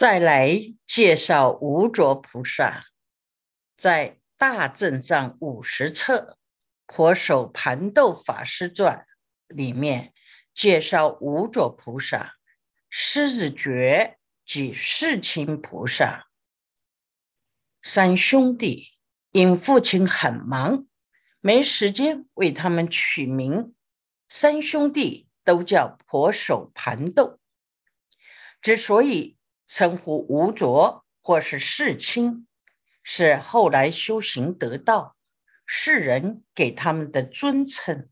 再来介绍无着菩萨，在《大正藏五十册婆守盘豆法师传》里面介绍无着菩萨、狮子觉及世亲菩萨三兄弟，因父亲很忙，没时间为他们取名，三兄弟都叫婆守盘豆。之所以称呼无着或是世亲，是后来修行得道，世人给他们的尊称。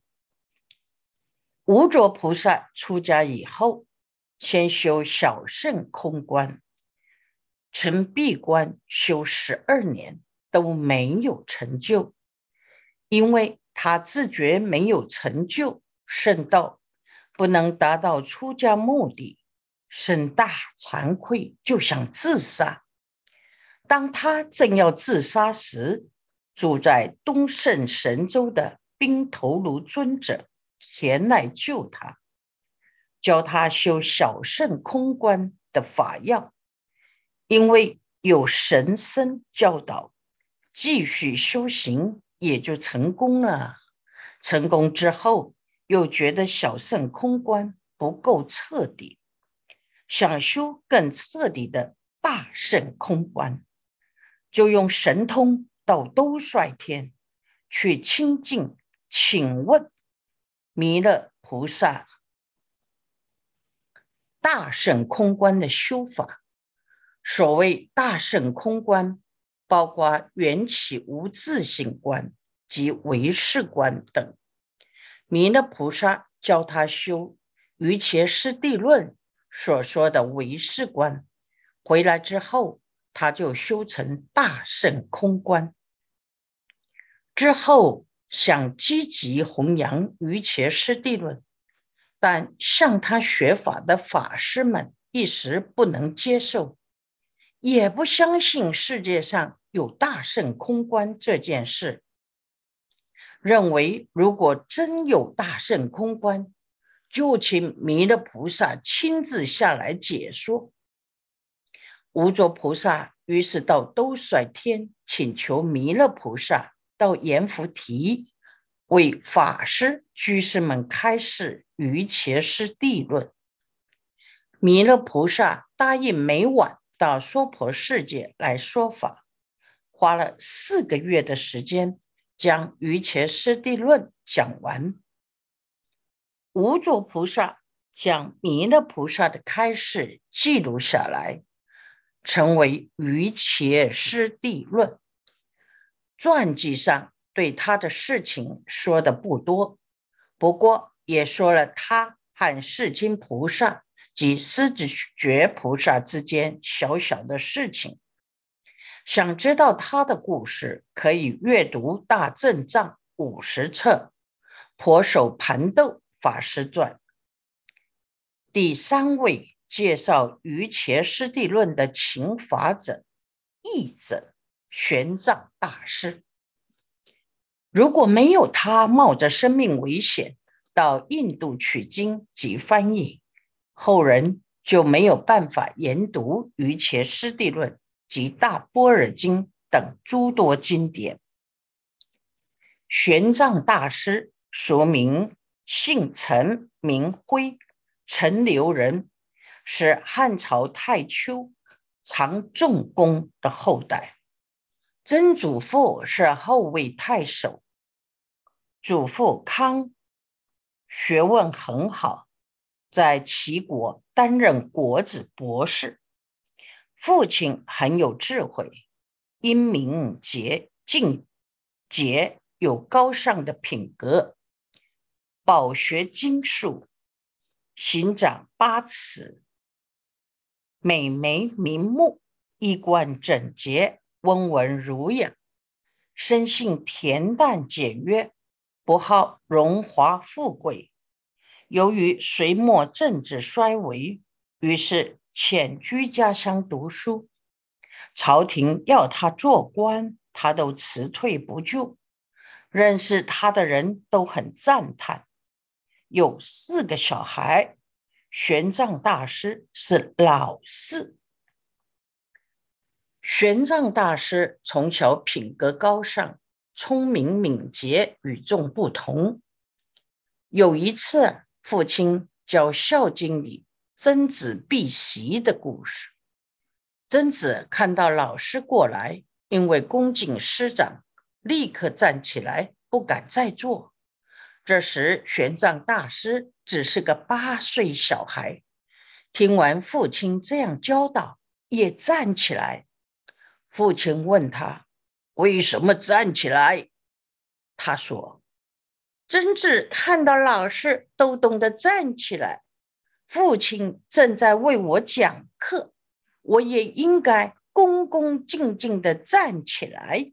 无着菩萨出家以后，先修小圣空观，曾闭关修十二年都没有成就，因为他自觉没有成就圣道，不能达到出家目的。生大惭愧，就想自杀。当他正要自杀时，住在东胜神州的冰头颅尊者前来救他，教他修小圣空观的法要。因为有神僧教导，继续修行也就成功了。成功之后，又觉得小圣空观不够彻底。想修更彻底的大圣空观，就用神通到兜率天去清净，请问弥勒菩萨大圣空观的修法。所谓大圣空观，包括缘起无自性观及唯识观等。弥勒菩萨教他修瑜伽师地论。所说的唯识观，回来之后，他就修成大圣空观。之后想积极弘扬瑜伽师地论，但向他学法的法师们一时不能接受，也不相信世界上有大圣空观这件事，认为如果真有大圣空观，就请弥勒菩萨亲自下来解说。无着菩萨于是到兜率天请求弥勒菩萨到阎浮提为法师居士们开示瑜伽师地论。弥勒菩萨答应每晚到娑婆世界来说法，花了四个月的时间将瑜伽师地论讲完。无著菩萨将弥勒菩萨的开示记录下来，成为《瑜伽师地论》。传记上对他的事情说的不多，不过也说了他和世亲菩萨及狮子觉菩萨之间小小的事情。想知道他的故事，可以阅读《大正藏五十册》，婆守盘豆。法师传第三位介绍瑜伽师地论的请法者译者玄奘大师。如果没有他冒着生命危险到印度取经及翻译，后人就没有办法研读瑜伽师地论及大般若经等诸多经典。玄奘大师说明。姓陈，名辉，陈留人，是汉朝太丘常仲公的后代。曾祖父是后魏太守，祖父康学问很好，在齐国担任国子博士。父亲很有智慧，英明洁净洁，有高尚的品格。饱学经术，行长八尺，美眉明目，衣冠整洁，温文儒雅，生性恬淡简约，不好荣华富贵。由于隋末政治衰微，于是潜居家乡读书。朝廷要他做官，他都辞退不就。认识他的人都很赞叹。有四个小孩，玄奘大师是老四。玄奘大师从小品格高尚，聪明敏捷，与众不同。有一次，父亲教《孝经》里曾子避席的故事。曾子看到老师过来，因为恭敬师长，立刻站起来，不敢再坐。这时，玄奘大师只是个八岁小孩，听完父亲这样教导，也站起来。父亲问他：“为什么站起来？”他说：“真子看到老师都懂得站起来，父亲正在为我讲课，我也应该恭恭敬敬的站起来。”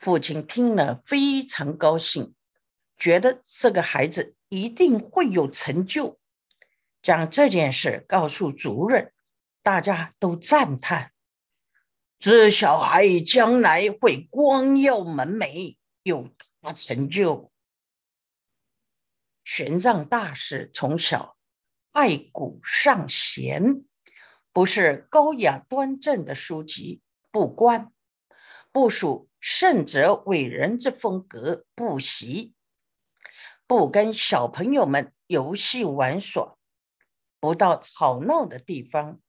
父亲听了非常高兴，觉得这个孩子一定会有成就，将这件事告诉族人，大家都赞叹。这小孩将来会光耀门楣，有大成就。玄奘大师从小爱古尚贤，不是高雅端正的书籍不观，不属圣哲伟人之风格不习，不跟小朋友们游戏玩耍，不到吵闹的地方。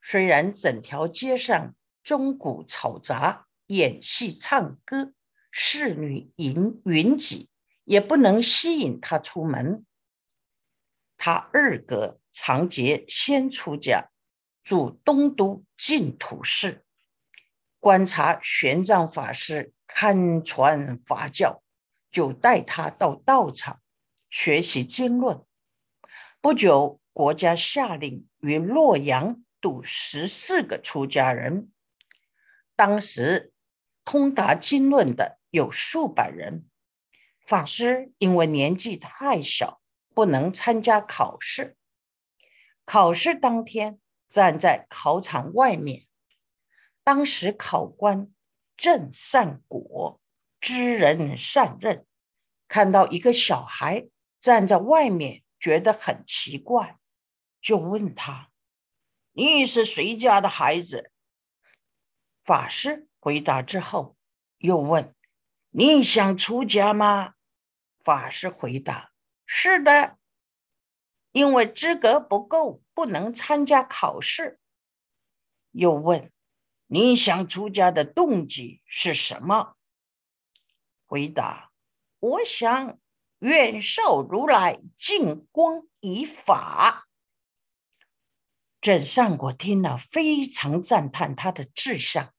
虽然整条街上。钟鼓吵杂，演戏唱歌，侍女云云集，也不能吸引他出门。他二哥长节先出家，住东都净土寺，观察玄奘法师看传法教，就带他到道场学习经论。不久，国家下令于洛阳渡十四个出家人。当时通达经论的有数百人，法师因为年纪太小，不能参加考试。考试当天，站在考场外面。当时考官郑善果知人善任，看到一个小孩站在外面，觉得很奇怪，就问他：“你是谁家的孩子？”法师回答之后，又问：“你想出家吗？”法师回答：“是的，因为资格不够，不能参加考试。”又问：“你想出家的动机是什么？”回答：“我想愿受如来净光以法。”郑善果听了，非常赞叹他的志向，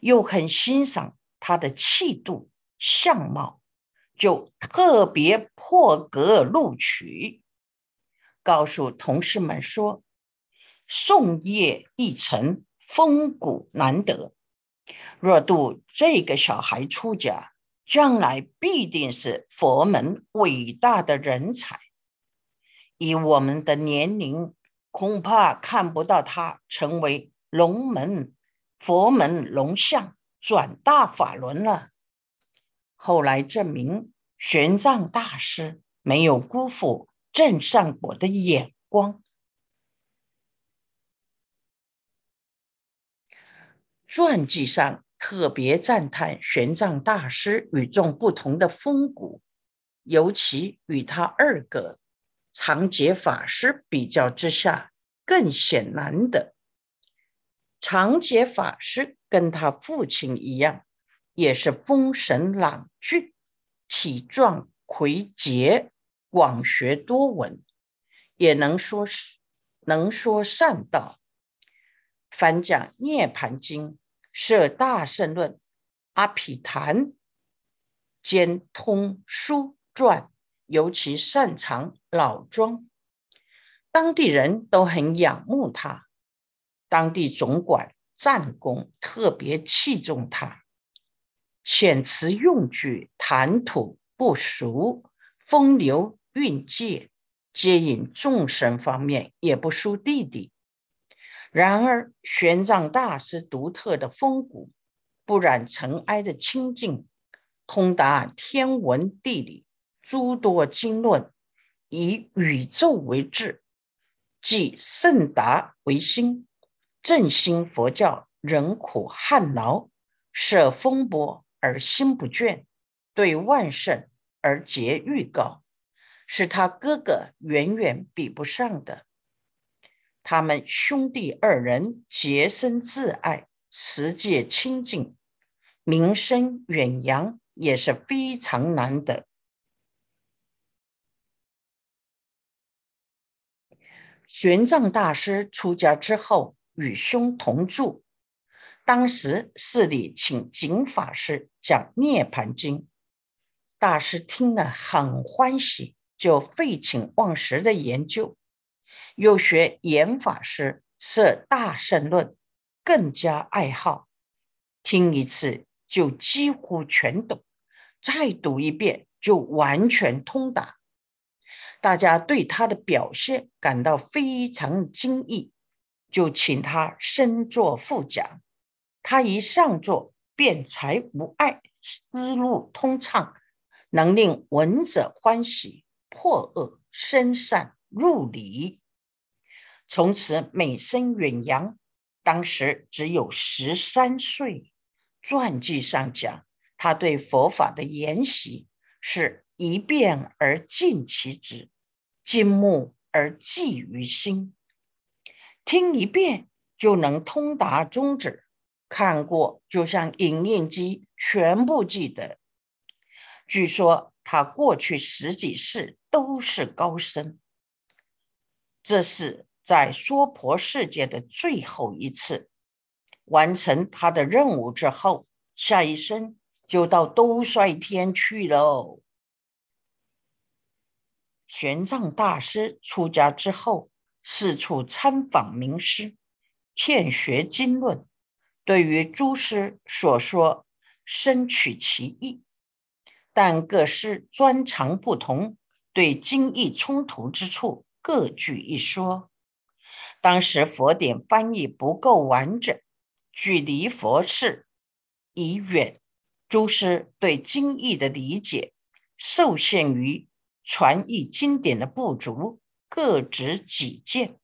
又很欣赏他的气度相貌，就特别破格录取，告诉同事们说：“宋业一成，风骨难得。若度这个小孩出家，将来必定是佛门伟大的人才。以我们的年龄。”恐怕看不到他成为龙门佛门龙象转大法轮了。后来证明，玄奘大师没有辜负镇善国的眼光。传记上特别赞叹玄奘大师与众不同的风骨，尤其与他二哥。长节法师比较之下，更显难得。长节法师跟他父亲一样，也是风神朗俊，体壮魁杰，广学多闻，也能说是能说善道。凡讲《涅盘经》，设大圣论，阿毗昙，兼通书传。尤其擅长老庄，当地人都很仰慕他。当地总管战功特别器重他，遣词用句、谈吐不俗、风流韵界、接引众生方面也不输弟弟。然而，玄奘大师独特的风骨，不染尘埃的清净，通达天文地理。诸多经论以宇宙为志，即圣达为心，振兴佛教，忍苦旱劳，舍风波而心不倦，对万圣而节欲高，是他哥哥远远比不上的。他们兄弟二人洁身自爱，持戒清净，名声远扬，也是非常难得。玄奘大师出家之后，与兄同住。当时寺里请景法师讲《涅盘经》，大师听了很欢喜，就废寝忘食的研究。又学严法师设《大圣论》，更加爱好。听一次就几乎全懂，再读一遍就完全通达。大家对他的表现感到非常惊异，就请他升座副讲。他一上座，辩才无碍，思路通畅，能令闻者欢喜，破恶生善，入理。从此美声远扬。当时只有十三岁。传记上讲，他对佛法的研习是。一遍而尽其职，金目而记于心。听一遍就能通达宗旨，看过就像影印机全部记得。据说他过去十几世都是高僧，这是在娑婆世界的最后一次完成他的任务之后，下一生就到兜率天去喽。玄奘大师出家之后，四处参访名师，遍学经论，对于诸师所说，深取其意。但各师专长不同，对经义冲突之处各具一说。当时佛典翻译不够完整，距离佛事已远，诸师对经义的理解受限于。传译经典的不足，各执己见，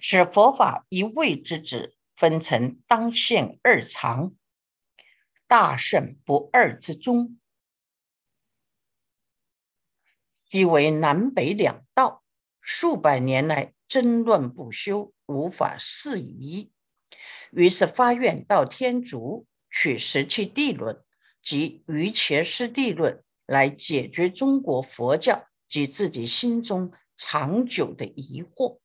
使佛法一味之旨分成当现二常，大圣不二之中，即为南北两道，数百年来争论不休，无法适宜。于是发愿到天竺，取十七地论及瑜伽师地论。来解决中国佛教及自己心中长久的疑惑。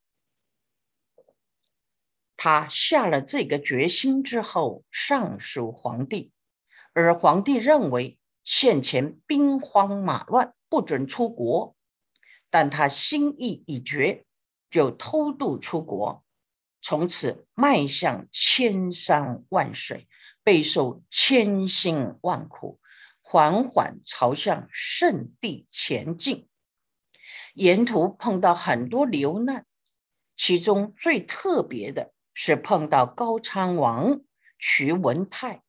他下了这个决心之后，上书皇帝，而皇帝认为现前兵荒马乱，不准出国。但他心意已决，就偷渡出国，从此迈向千山万水，备受千辛万苦。缓缓朝向圣地前进，沿途碰到很多流难，其中最特别的是碰到高昌王徐文泰。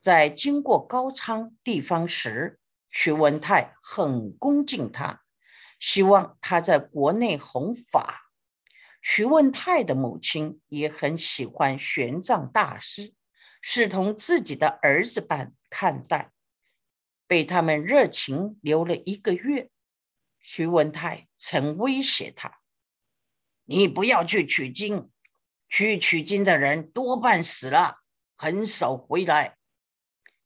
在经过高昌地方时，徐文泰很恭敬他，希望他在国内弘法。徐文泰的母亲也很喜欢玄奘大师，视同自己的儿子般看待。被他们热情留了一个月，徐文泰曾威胁他：“你不要去取经，去取经的人多半死了，很少回来。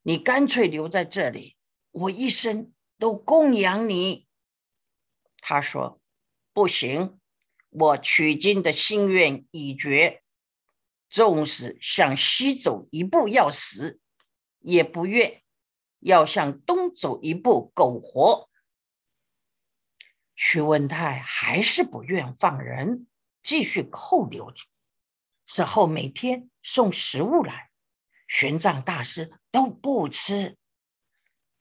你干脆留在这里，我一生都供养你。”他说：“不行，我取经的心愿已决，纵使向西走一步要死，也不愿。”要向东走一步，苟活。徐文泰还是不愿放人，继续扣留他。此后每天送食物来，玄奘大师都不吃。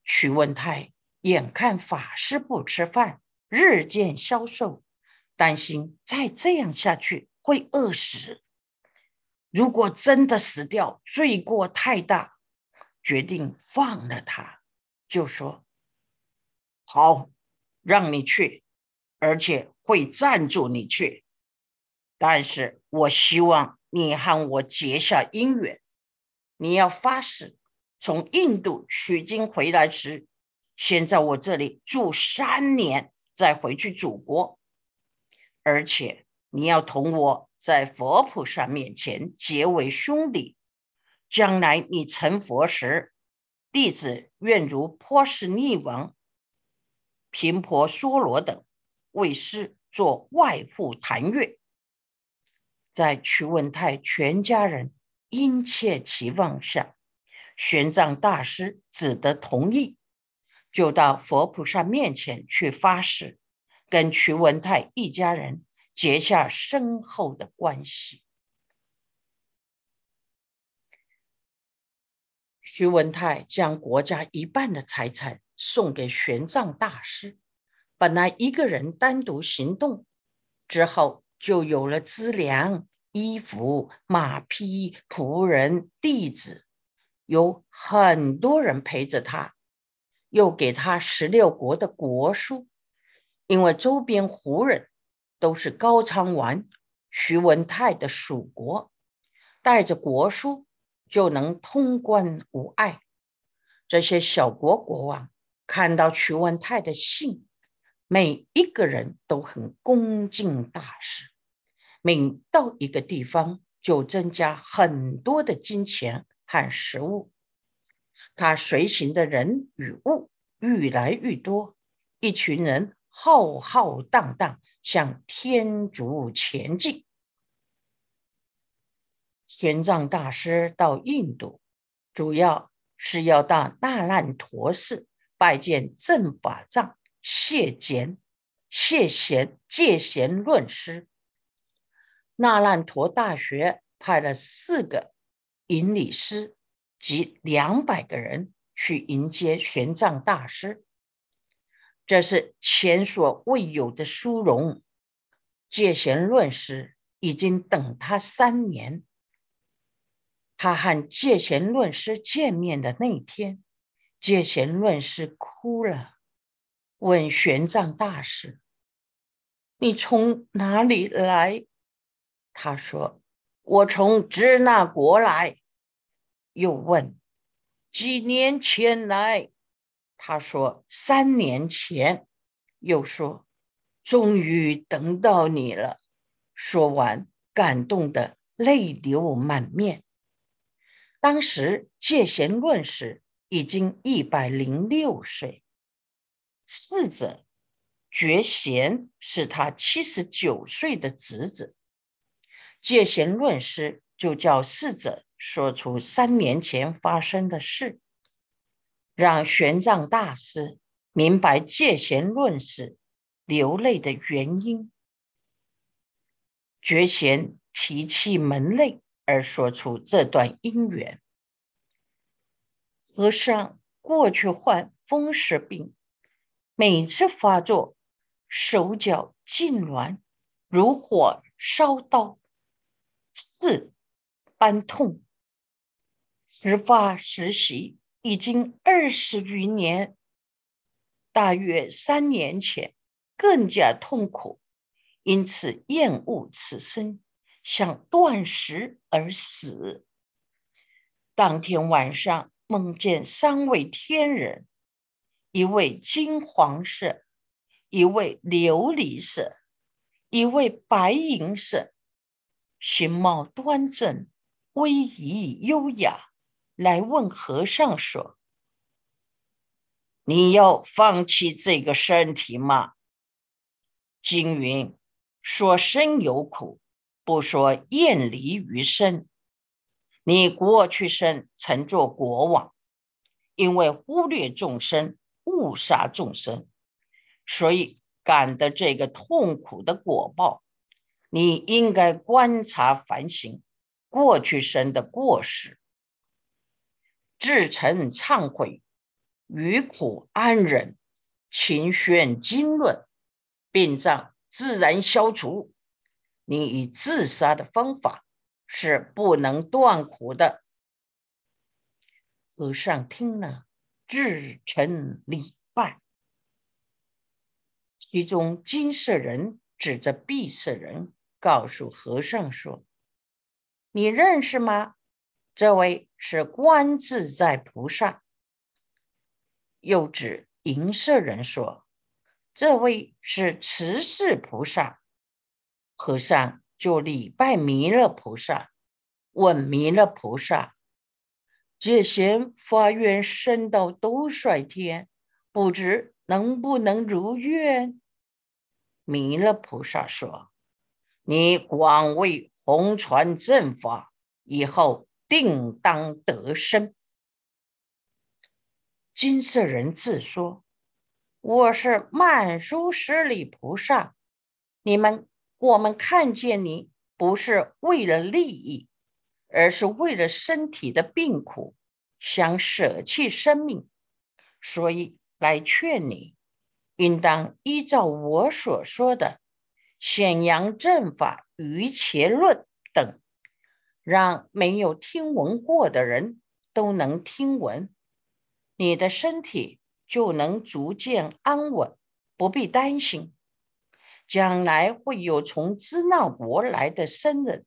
徐文泰眼看法师不吃饭，日渐消瘦，担心再这样下去会饿死。如果真的死掉，罪过太大。决定放了他，就说：“好，让你去，而且会赞助你去。”但是我希望你和我结下姻缘。你要发誓，从印度取经回来时，先在我这里住三年，再回去祖国。而且你要同我在佛菩萨面前结为兄弟。将来你成佛时，弟子愿如波斯匿王、频婆娑罗等为师做外护檀月。在屈文泰全家人。殷切期望下，玄奘大师只得同意，就到佛菩萨面前去发誓，跟瞿文泰一家人结下深厚的关系。徐文泰将国家一半的财产送给玄奘大师，本来一个人单独行动，之后就有了资粮。衣服、马匹、仆人、弟子，有很多人陪着他，又给他十六国的国书，因为周边胡人都是高昌王徐文泰的属国，带着国书就能通关无碍。这些小国国王看到徐文泰的信，每一个人都很恭敬大事。每到一个地方，就增加很多的金钱和食物。他随行的人与物愈来愈多，一群人浩浩荡荡向天竺前进。玄奘大师到印度，主要是要到那烂陀寺拜见正法藏谢贤、谢贤戒贤论师。那烂陀大学派了四个引礼师及两百个人去迎接玄奘大师，这是前所未有的殊荣。戒贤论师已经等他三年。他和戒贤论师见面的那天，戒贤论师哭了，问玄奘大师：“你从哪里来？”他说：“我从支那国来。”又问：“几年前来？”他说：“三年前。”又说：“终于等到你了。”说完，感动的泪流满面。当时戒贤论时已经一百零六岁，四者觉贤是他七十九岁的侄子。戒贤论师就叫侍者说出三年前发生的事，让玄奘大师明白戒贤论师流泪的原因。觉贤提起门内而说出这段因缘。和尚过去患风湿病，每次发作，手脚痉挛，如火烧刀。刺般痛，时发实习，已经二十余年。大约三年前，更加痛苦，因此厌恶此生，想断食而死。当天晚上，梦见三位天人，一位金黄色，一位琉璃色，一位白银色。形貌端正，威仪优雅，来问和尚说：“你要放弃这个身体吗？”金云说：“生有苦，不说厌离于生。你过去生曾做国王，因为忽略众生，误杀众生，所以感得这个痛苦的果报。”你应该观察反省过去生的过失，至诚忏悔，于苦安忍，勤宣经论，病障自然消除。你以自杀的方法是不能断苦的。和尚听了，至诚礼拜。其中金色人指着碧色人。告诉和尚说：“你认识吗？这位是观自在菩萨。”又指银色人说：“这位是慈氏菩萨。”和尚就礼拜弥勒菩萨，问弥勒菩萨：“戒贤发愿升到兜率天，不知能不能如愿？”弥勒菩萨说：“你广为弘传正法，以后定当得生。”金色人自说：“我是曼殊室利菩萨。你们，我们看见你不是为了利益，而是为了身体的病苦，想舍弃生命，所以来劝你。”应当依照我所说的显扬正法、于切论等，让没有听闻过的人都能听闻，你的身体就能逐渐安稳，不必担心。将来会有从支那国来的僧人，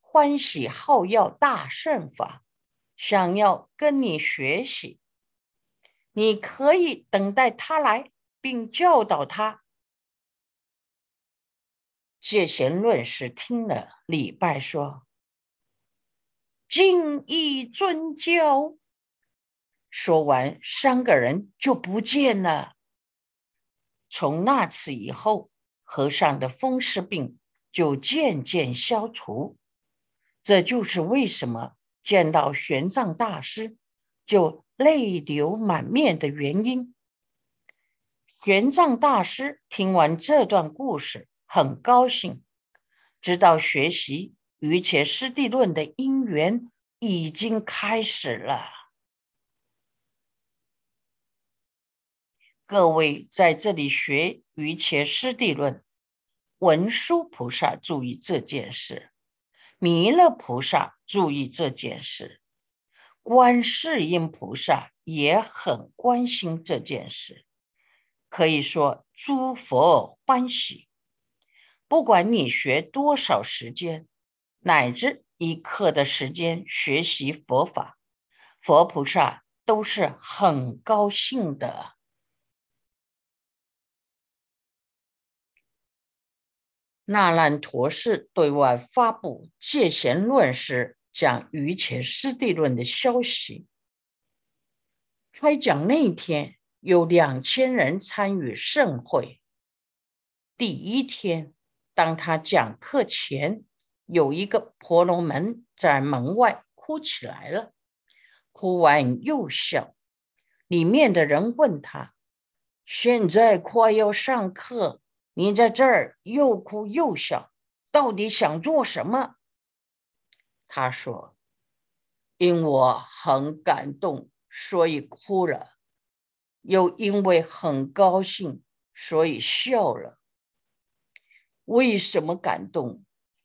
欢喜好要大圣法，想要跟你学习，你可以等待他来。并教导他。戒贤论师听了礼拜说：“敬意尊教。”说完，三个人就不见了。从那次以后，和尚的风湿病就渐渐消除。这就是为什么见到玄奘大师就泪流满面的原因。玄奘大师听完这段故事，很高兴，知道学习《瑜伽师地论》的因缘已经开始了。各位在这里学《瑜伽师地论》，文殊菩萨注意这件事，弥勒菩萨注意这件事，观世音菩萨也很关心这件事。可以说，诸佛欢喜。不管你学多少时间，乃至一刻的时间学习佛法，佛菩萨都是很高兴的。那烂陀寺对外发布戒贤论时讲《瑜伽师地论》的消息，开讲那天。有两千人参与盛会。第一天，当他讲课前，有一个婆罗门在门外哭起来了，哭完又笑。里面的人问他：“现在快要上课，你在这儿又哭又笑，到底想做什么？”他说：“因我很感动，所以哭了。”又因为很高兴，所以笑了。为什么感动？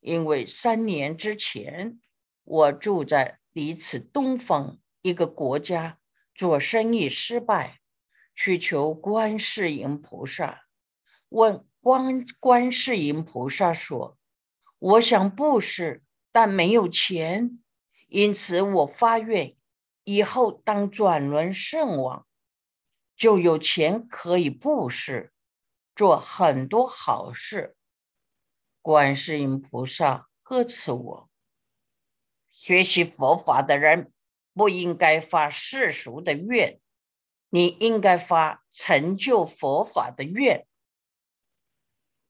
因为三年之前，我住在离此东方一个国家，做生意失败，去求观世音菩萨。问观观世音菩萨说：“我想布施，但没有钱，因此我发愿，以后当转轮圣王。”就有钱可以布施，做很多好事。观世音菩萨呵斥我：学习佛法的人不应该发世俗的愿，你应该发成就佛法的愿。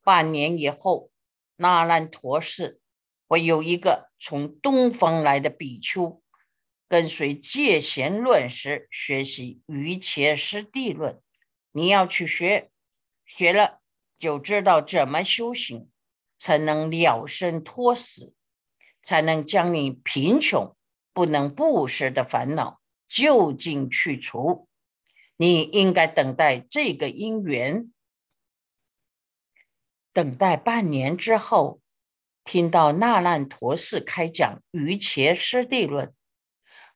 半年以后，那烂陀寺会有一个从东方来的比丘。跟随戒贤论师学习瑜伽师地论，你要去学，学了就知道怎么修行，才能了生脱死，才能将你贫穷不能布施的烦恼就近去除。你应该等待这个因缘，等待半年之后，听到那烂陀寺开讲瑜伽师地论。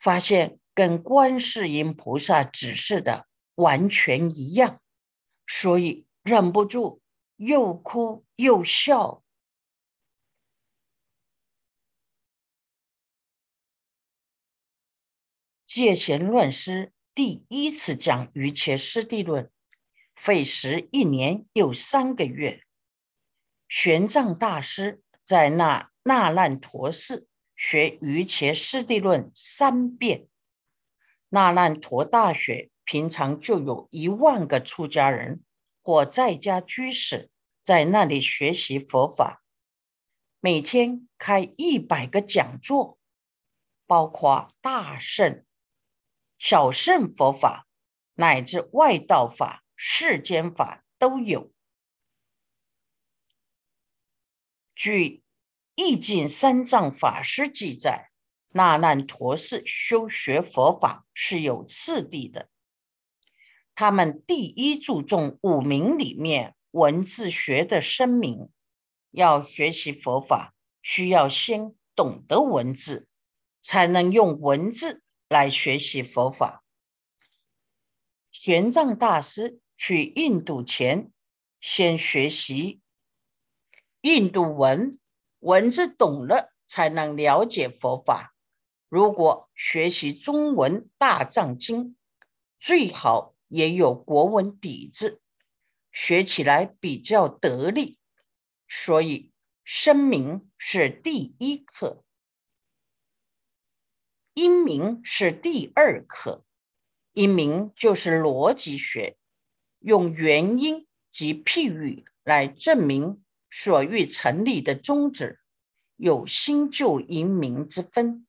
发现跟观世音菩萨指示的完全一样，所以忍不住又哭又笑。戒贤论师第一次讲瑜伽师地论，费时一年又三个月。玄奘大师在那那烂陀寺学瑜伽师地论三遍。那烂陀大学平常就有一万个出家人或在家居士在那里学习佛法，每天开一百个讲座，包括大圣。小乘佛法乃至外道法、世间法都有。据意境三藏法师记载，那烂陀寺修学佛法是有次第的。他们第一注重五名里面文字学的声明。要学习佛法，需要先懂得文字，才能用文字。来学习佛法。玄奘大师去印度前，先学习印度文，文字懂了才能了解佛法。如果学习中文大藏经，最好也有国文底子，学起来比较得力。所以，声明是第一课。因明是第二课，因明就是逻辑学，用原因及譬喻来证明所欲成立的宗旨，有新旧因明之分。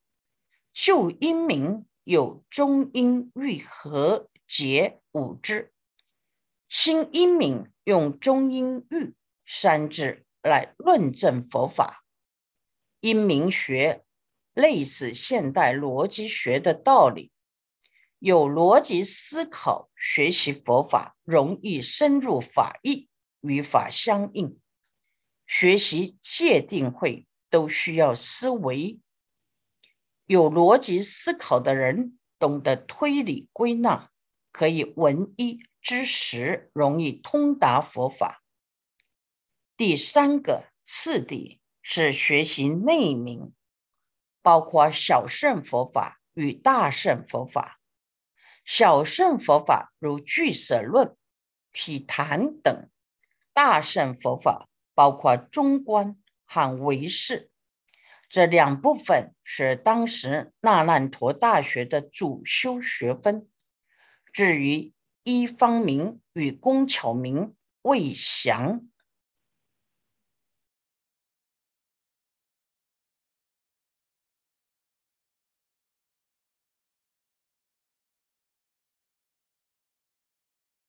旧因明有中因欲和结五支，新因明用中因欲三支来论证佛法。因明学。类似现代逻辑学的道理，有逻辑思考，学习佛法容易深入法义，与法相应。学习戒定慧都需要思维，有逻辑思考的人懂得推理归纳，可以闻一知十，容易通达佛法。第三个次第是学习内明。包括小乘佛法与大乘佛法。小乘佛法如俱舍论、毗昙等；大乘佛法包括中观和唯识。这两部分是当时那烂陀大学的主修学分。至于一方明与工巧明未详。